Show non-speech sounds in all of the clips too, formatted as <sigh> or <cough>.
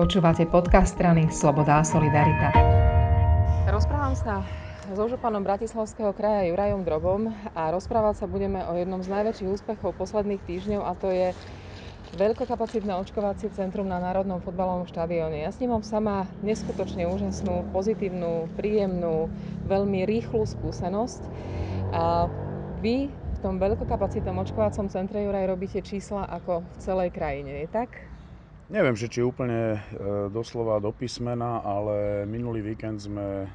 Počúvate podcast strany Sloboda a Solidarita. Rozprávam sa so županom Bratislavského kraja Jurajom Drobom a rozprávať sa budeme o jednom z najväčších úspechov posledných týždňov a to je veľkokapacitné očkovacie centrum na Národnom fotbalovom štadióne. Ja s ním mám sama neskutočne úžasnú, pozitívnu, príjemnú, veľmi rýchlu skúsenosť. A vy v tom veľkokapacitnom očkovacom centre Juraj robíte čísla ako v celej krajine, je tak? Neviem, že či úplne e, doslova do písmena, ale minulý víkend sme e,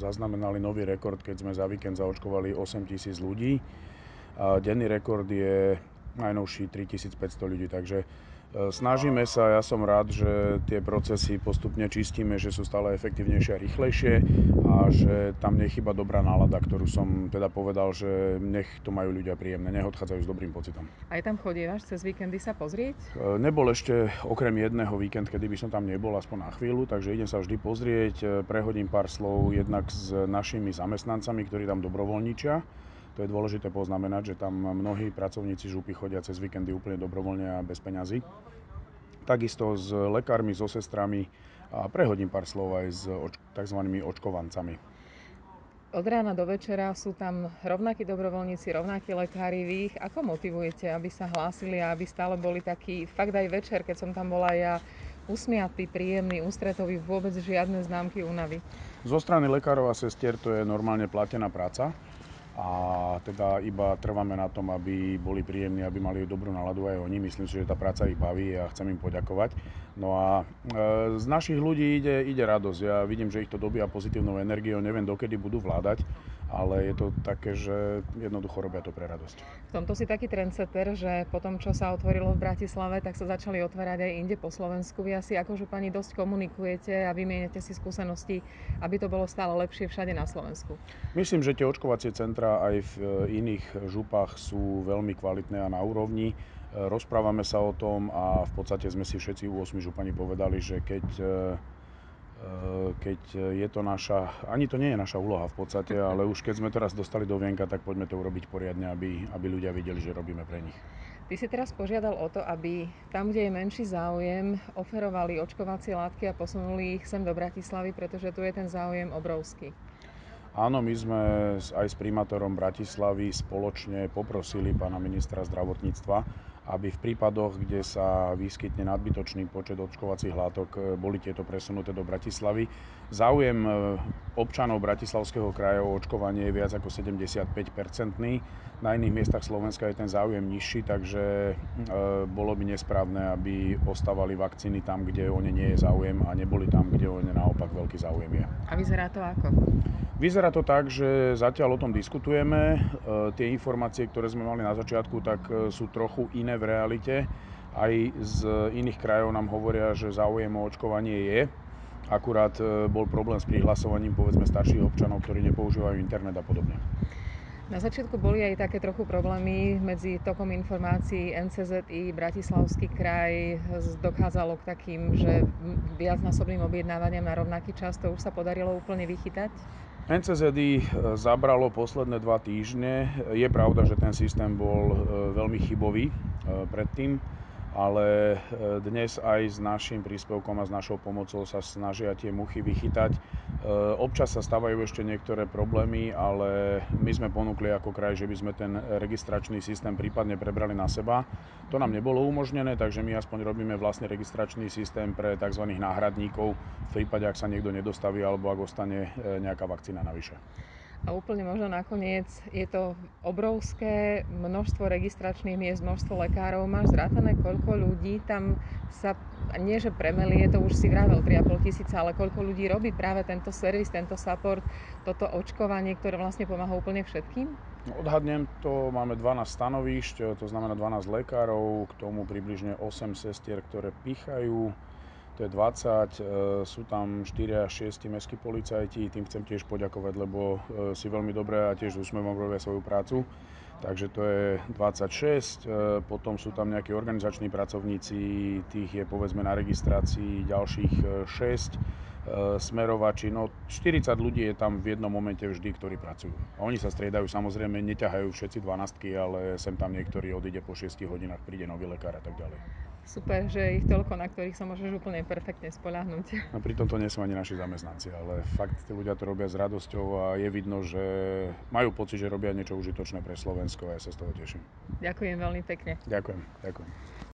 zaznamenali nový rekord, keď sme za víkend zaočkovali 8 tisíc ľudí. A denný rekord je najnovší 3500 ľudí, takže snažíme sa, ja som rád, že tie procesy postupne čistíme, že sú stále efektívnejšie a rýchlejšie a že tam nechyba dobrá nálada, ktorú som teda povedal, že nech to majú ľudia príjemné, nech odchádzajú s dobrým pocitom. Aj tam chodívaš cez víkendy sa pozrieť? E, nebol ešte okrem jedného víkend, kedy by som tam nebol, aspoň na chvíľu, takže idem sa vždy pozrieť, e, prehodím pár slov jednak s našimi zamestnancami, ktorí tam dobrovoľničia to je dôležité poznamenať, že tam mnohí pracovníci župy chodia cez víkendy úplne dobrovoľne a bez peňazí. Takisto s lekármi, so sestrami a prehodím pár slov aj s tzv. očkovancami. Od rána do večera sú tam rovnakí dobrovoľníci, rovnakí lekári. Vy ich ako motivujete, aby sa hlásili a aby stále boli takí, fakt aj večer, keď som tam bola ja, usmiatý, príjemný, ústretový, vôbec žiadne známky únavy? Zo strany lekárov a sestier to je normálne platená práca a teda iba trváme na tom, aby boli príjemní, aby mali dobrú náladu aj oni. Myslím si, že tá práca ich baví a chcem im poďakovať. No a e, z našich ľudí ide, ide radosť. Ja vidím, že ich to dobíja pozitívnou energiou. Neviem, dokedy budú vládať, ale je to také, že jednoducho robia to pre radosť. V tomto si taký trendsetter, že po tom, čo sa otvorilo v Bratislave, tak sa začali otvárať aj inde po Slovensku. Vy asi ako pani dosť komunikujete a vymieniate si skúsenosti, aby to bolo stále lepšie všade na Slovensku. Myslím, že tie očkovacie centra aj v iných župách sú veľmi kvalitné a na úrovni. E, rozprávame sa o tom a v podstate sme si všetci u 8 župani povedali, že keď e, keď je to naša, ani to nie je naša úloha v podstate, <laughs> ale už keď sme teraz dostali do vienka, tak poďme to urobiť poriadne, aby, aby ľudia videli, že robíme pre nich. Ty si teraz požiadal o to, aby tam, kde je menší záujem, oferovali očkovacie látky a posunuli ich sem do Bratislavy, pretože tu je ten záujem obrovský. Áno, my sme aj s primátorom Bratislavy spoločne poprosili pána ministra zdravotníctva, aby v prípadoch, kde sa vyskytne nadbytočný počet očkovacích látok, e, boli tieto presunuté do Bratislavy. Záujem e, občanov Bratislavského kraja o očkovanie je viac ako 75-percentný. Na iných miestach Slovenska je ten záujem nižší, takže e, bolo by nesprávne, aby ostávali vakcíny tam, kde o ne nie je záujem a neboli tam, kde o ne naopak veľký záujem je. A vyzerá to ako? Vyzerá to tak, že zatiaľ o tom diskutujeme. E, tie informácie, ktoré sme mali na začiatku, tak e, sú trochu iné v realite. Aj z iných krajov nám hovoria, že záujem o očkovanie je. Akurát e, bol problém s prihlasovaním povedzme starších občanov, ktorí nepoužívajú internet a podobne. Na začiatku boli aj také trochu problémy medzi tokom informácií NCZI, Bratislavský kraj, dochádzalo k takým, že viacnásobným objednávaniam na rovnaký čas, to už sa podarilo úplne vychytať? NCZI e, zabralo posledné dva týždne. Je pravda, že ten systém bol e, veľmi chybový e, predtým, ale dnes aj s našim príspevkom a s našou pomocou sa snažia tie muchy vychytať. Občas sa stávajú ešte niektoré problémy, ale my sme ponúkli ako kraj, že by sme ten registračný systém prípadne prebrali na seba. To nám nebolo umožnené, takže my aspoň robíme vlastne registračný systém pre tzv. náhradníkov v prípade, ak sa niekto nedostaví alebo ak ostane nejaká vakcína navyše. A úplne možno nakoniec je to obrovské množstvo registračných miest, množstvo lekárov. Máš zrátané, koľko ľudí tam sa, nie že premeli, je to už si vravel 3,5 tisíca, ale koľko ľudí robí práve tento servis, tento support, toto očkovanie, ktoré vlastne pomáha úplne všetkým? No, odhadnem to, máme 12 stanovišť, to znamená 12 lekárov, k tomu približne 8 sestier, ktoré pichajú, to je 20, e, sú tam 4 až 6 mestskí policajti, tým chcem tiež poďakovať, lebo e, si veľmi dobre a tiež s úsmevom robia svoju prácu. Takže to je 26, e, potom sú tam nejakí organizační pracovníci, tých je povedzme na registrácii ďalších 6 smerovači, no 40 ľudí je tam v jednom momente vždy, ktorí pracujú. A oni sa striedajú, samozrejme neťahajú všetci 12, ale sem tam niektorí odíde po 6 hodinách, príde nový lekár a tak ďalej. Super, že ich toľko, na ktorých sa môžeš úplne perfektne spoľahnúť. A pritom to nie sú ani naši zamestnanci, ale fakt tí ľudia to robia s radosťou a je vidno, že majú pocit, že robia niečo užitočné pre Slovensko a ja sa z toho teším. Ďakujem veľmi pekne. Ďakujem, ďakujem.